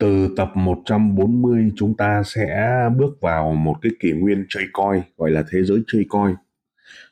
Từ tập 140 chúng ta sẽ bước vào một cái kỷ nguyên chơi coi gọi là thế giới chơi coi.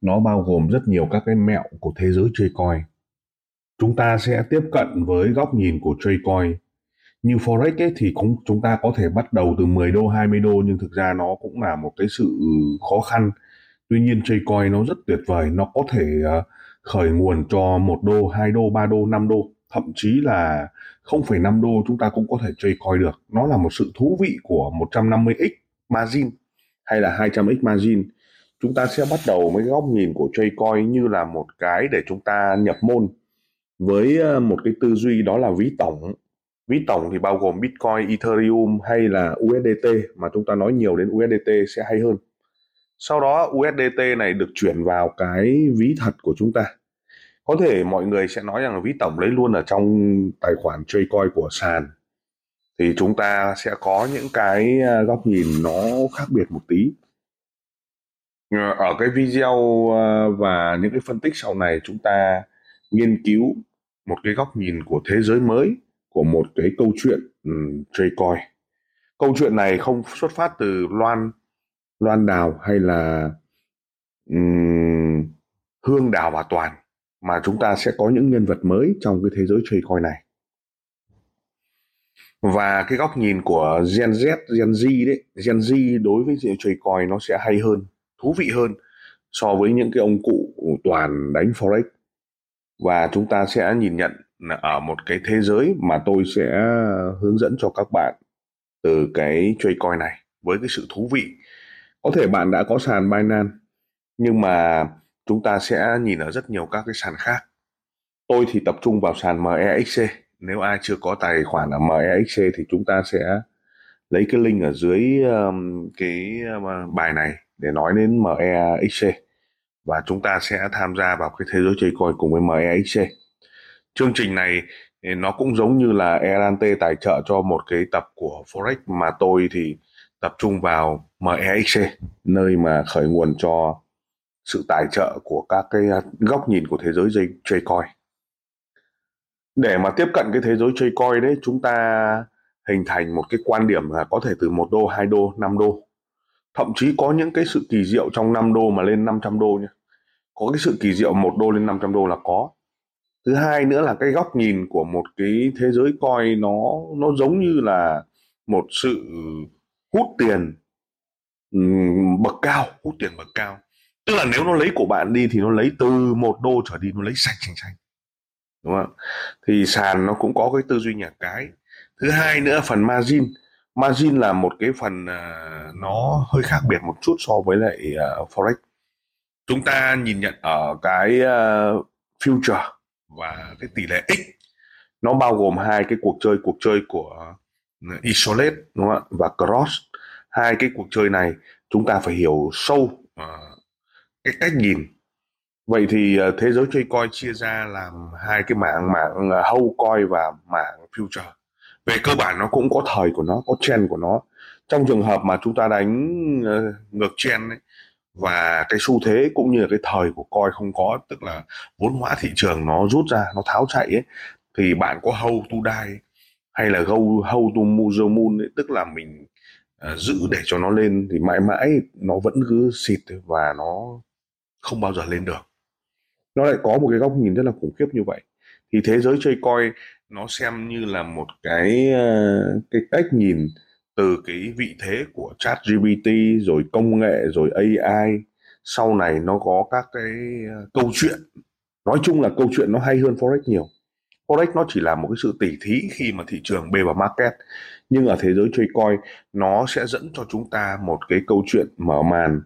Nó bao gồm rất nhiều các cái mẹo của thế giới chơi coi. Chúng ta sẽ tiếp cận với góc nhìn của chơi coi. Như Forex ấy thì cũng chúng ta có thể bắt đầu từ 10 đô, 20 đô nhưng thực ra nó cũng là một cái sự khó khăn. Tuy nhiên chơi coi nó rất tuyệt vời, nó có thể ờ, khởi nguồn cho một đô, hai đô, ba đô, năm đô thậm chí là 0,5 đô chúng ta cũng có thể chơi coi được. Nó là một sự thú vị của 150x margin hay là 200x margin. Chúng ta sẽ bắt đầu với góc nhìn của chơi coi như là một cái để chúng ta nhập môn với ờ, một cái tư duy đó là ví tổng. Ví tổng thì bao gồm Bitcoin, Ethereum hay là USDT mà chúng ta nói nhiều đến USDT sẽ hay hơn. Sau đó USDT này được chuyển vào cái ví thật của chúng ta có thể mọi người sẽ nói rằng là ví tổng lấy luôn ở trong tài khoản chơi coi của sàn. Thì chúng ta sẽ có những cái à, góc nhìn nó khác biệt một tí. Ờ, ở cái video à, và những cái phân tích sau này chúng ta nghiên cứu một cái góc nhìn của thế giới mới của một cái câu chuyện um, chơi coi câu chuyện này không xuất phát từ loan loan đào hay là um, hương đào và toàn mà chúng ta sẽ có những nhân vật mới trong cái thế giới chơi coi này và cái góc nhìn của Gen Z, Gen Z đấy, Gen Z đối với chơi còi nó sẽ hay hơn, thú vị hơn so với những cái ông cụ toàn đánh forex và chúng ta sẽ nhìn nhận ở một cái thế giới mà tôi sẽ hướng dẫn cho các bạn từ cái chơi coi này với cái sự thú vị. Có thể bạn đã có sàn Binance nhưng mà chúng ta sẽ nhìn ở rất nhiều các cái sàn khác. Tôi thì tập trung vào sàn MEXC. Nếu ai chưa có tài khoản ở MEXC thì chúng ta sẽ lấy cái link ở dưới um, cái um, bài này để nói đến MEXC và chúng ta sẽ tham gia vào cái thế giới chơi coi cùng với MEXC. Chương trình này ừ, nó cũng giống như là Erante tài trợ cho một cái tập của Forex mà tôi thì tập trung vào MEXC nơi mà khởi nguồn cho sự tài trợ của các cái à, góc nhìn của thế giới dây chơi coi để mà tiếp cận cái thế giới chơi coi đấy, chúng ta hình thành một cái quan điểm là có thể từ một đô, hai đô, năm đô. Thậm chí có những cái sự kỳ diệu trong 5 đô mà lên 500 đô nhé có cái sự kỳ diệu một đô lên 500 đô là có. Thứ hai nữa là cái góc nhìn của một cái thế giới coi nó nó giống như là một sự hút tiền bậc cao, hút tiền bậc cao tức là nếu nó lấy của bạn đi thì nó lấy từ một đô trở đi nó lấy sạch sành sạch. Đúng không thì sàn nó cũng có cái tư duy nhà cái. Thứ hai nữa phần margin. Margin là một cái phần uh, nó hơi khác biệt một chút so với lại uh, forex. Chúng ta nhìn nhận ở cái uh, future và cái tỷ lệ x. Nó bao gồm hai cái cuộc chơi cuộc chơi của isolate đúng không ạ và cross. Hai cái cuộc chơi này chúng ta phải hiểu sâu uh, cái cách nhìn. Vậy thì ờ, thế giới chơi coi chia ra làm hai cái mảng mảng ờ, hâu coi và mảng future. Về cơ bản nó cũng có thời của nó có trend của nó. Trong trường hợp mà chúng ta đánh ờ, ngược trend ấy, và cái xu thế cũng như là cái thời của coi không có tức là vốn hóa thị trường nó rút ra nó tháo chạy ấy thì bạn có hâu tu đai hay là hâu hold tu move moon ấy, tức là mình uh, giữ để cho nó lên thì mãi mãi nó vẫn cứ xịt và nó không bao giờ lên được. Nó lại có một cái góc nhìn rất là khủng khiếp như vậy. Thì thế giới chơi coi nó xem như là một cái ờ, cái cách nhìn từ cái vị thế của chat GPT rồi công nghệ, rồi AI sau này nó có các cái ờ, câu chuyện. Nói chung là câu chuyện nó hay hơn forex nhiều. Forex nó chỉ là một cái sự tỉ thí khi mà thị trường bê vào market. Nhưng ở thế giới chơi coi nó sẽ dẫn cho chúng ta một cái câu chuyện mở màn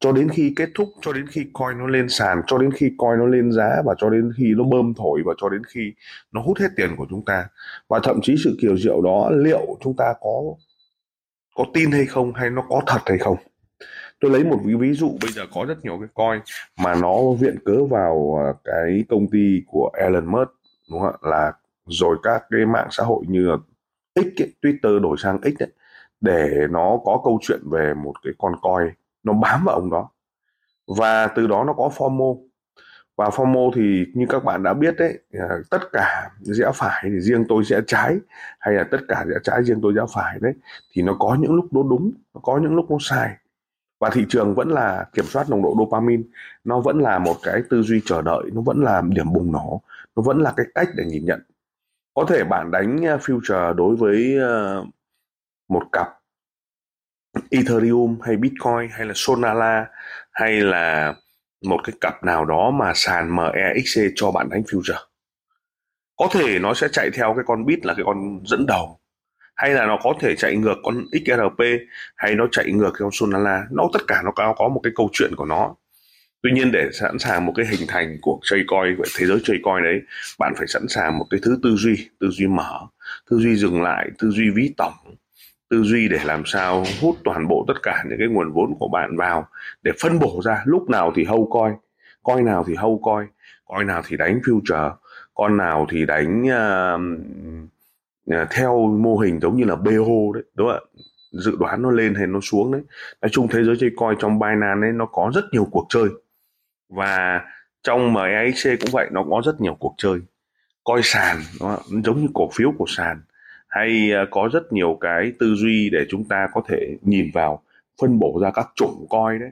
cho đến khi kết thúc cho đến khi coin nó lên sàn cho đến khi coin nó lên giá và cho đến khi nó bơm thổi và cho đến khi nó hút hết tiền của chúng ta. Và thậm chí sự kiều diệu đó liệu chúng ta có có tin hay không hay nó có thật hay không? Tôi lấy một ví dụ bây giờ có rất nhiều cái coin mà nó viện cớ vào à, cái công ty của Elon Musk đúng không ạ? Là rồi các cái mạng xã hội như là X ấy, Twitter đổi sang X ấy, để nó có câu chuyện về một cái con coin nó bám vào ông đó. Và từ đó nó có FOMO và FOMO thì như các bạn đã biết đấy à, tất cả rẽ phải thì riêng tôi sẽ trái, hay là tất cả rẽ trái riêng tôi rẽ phải đấy, thì nó có những lúc nó đúng, nó có những lúc nó sai. Và thị trường vẫn là kiểm soát nồng độ dopamine, nó vẫn là một cái tư duy chờ đợi, nó vẫn là điểm bùng nổ, nó vẫn là cái cách để nhìn nhận. Có thể bạn đánh à, future đối với à, một cặp Ethereum hay Bitcoin hay là Solana hay là một cái cặp nào đó mà sàn MEXC cho bạn đánh future? Có thể nó sẽ chạy theo cái con bit là cái con dẫn đầu hay là nó có thể chạy ngược con XRP hay nó chạy ngược cái con Solana. Nó tất cả nó có, một cái câu chuyện của nó. Tuy nhiên để sẵn sàng một cái hình thành của chơi coin của thế giới chơi coin đấy bạn phải sẵn sàng một cái thứ tư duy tư duy mở tư duy dừng lại tư duy ví tổng tư duy để làm sao hút toàn bộ tất cả những cái nguồn vốn của bạn vào để phân bổ ra. Lúc nào thì hâu coi coi nào thì hâu coi coi nào thì đánh future con nào thì đánh uh, uh, theo mô hình giống như là BO đấy đúng không ạ? Dự đoán nó lên hay nó xuống đấy. Nói chung thế giới chơi coi trong Binance ấy nó có rất nhiều cuộc chơi. Và trong MEXC cũng vậy nó có rất nhiều cuộc chơi. Coi sàn nó giống như cổ phiếu của sàn hay ờ, có rất nhiều cái tư duy để chúng ta có thể nhìn vào phân bổ ra các chủng coi đấy.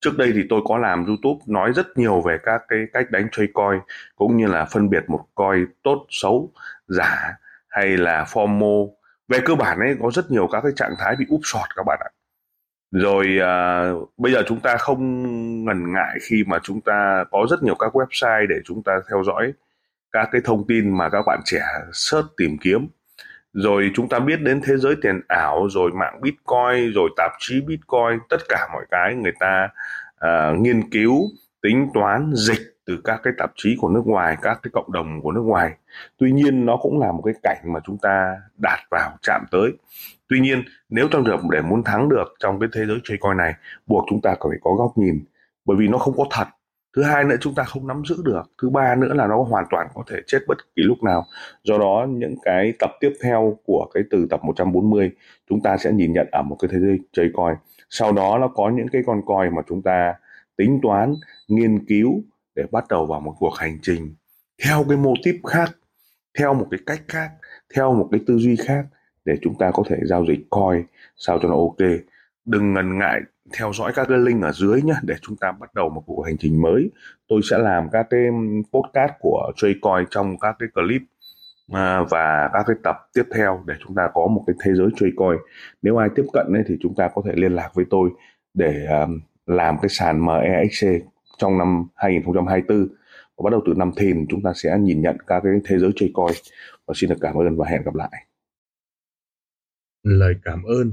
Trước đây thì tôi có làm youtube nói rất nhiều về các cái cách đánh chơi coi cũng như là phân biệt một coi tốt xấu giả hay là formo về cơ bản ấy có rất nhiều các cái trạng thái bị úp sọt các bạn ạ. Rồi à, bây giờ chúng ta không ngần ngại khi mà chúng ta có rất nhiều các website để chúng ta theo dõi các cái thông tin mà các bạn trẻ search tìm kiếm rồi chúng ta biết đến thế giới tiền ảo rồi mạng bitcoin rồi tạp chí bitcoin tất cả mọi cái người ta uh, nghiên cứu tính toán dịch từ các cái tạp chí của nước ngoài các cái cộng đồng của nước ngoài. Tuy nhiên nó cũng là một cái cảnh mà chúng ta đạt vào chạm tới. Tuy nhiên nếu trong trường để muốn thắng được trong cái thế giới chơi coi này buộc chúng ta phải có góc nhìn bởi vì nó không có thật thứ hai nữa chúng ta không nắm giữ được. Thứ ba nữa là nó hoàn toàn có thể chết bất kỳ lúc nào. Do đó, những cái tập tiếp theo của cái từ tập 140 chúng ta sẽ nhìn nhận ở một cái thế giới chơi coi sau đó nó có những cái con coi mà chúng ta tính toán, nghiên cứu để bắt đầu vào một cuộc hành trình theo cái mô típ khác, theo một cái cách khác, theo một cái tư duy khác để chúng ta có thể giao dịch coi sao cho nó ok đừng ngần ngại theo dõi các cái link ở dưới nhé để chúng ta bắt đầu một cuộc hành trình mới. Tôi sẽ làm các cái podcast của Traycoin trong các cái clip à, và các cái tập tiếp theo để chúng ta có một cái thế giới Traycoin nếu ai tiếp cận ấy, thì chúng ta có thể liên lạc với tôi để à, làm cái sàn MEXC trong năm 2024 và bắt đầu từ năm thìn chúng ta sẽ nhìn nhận các cái thế giới Traycoin và xin được cảm ơn và hẹn gặp lại. Lời cảm ơn.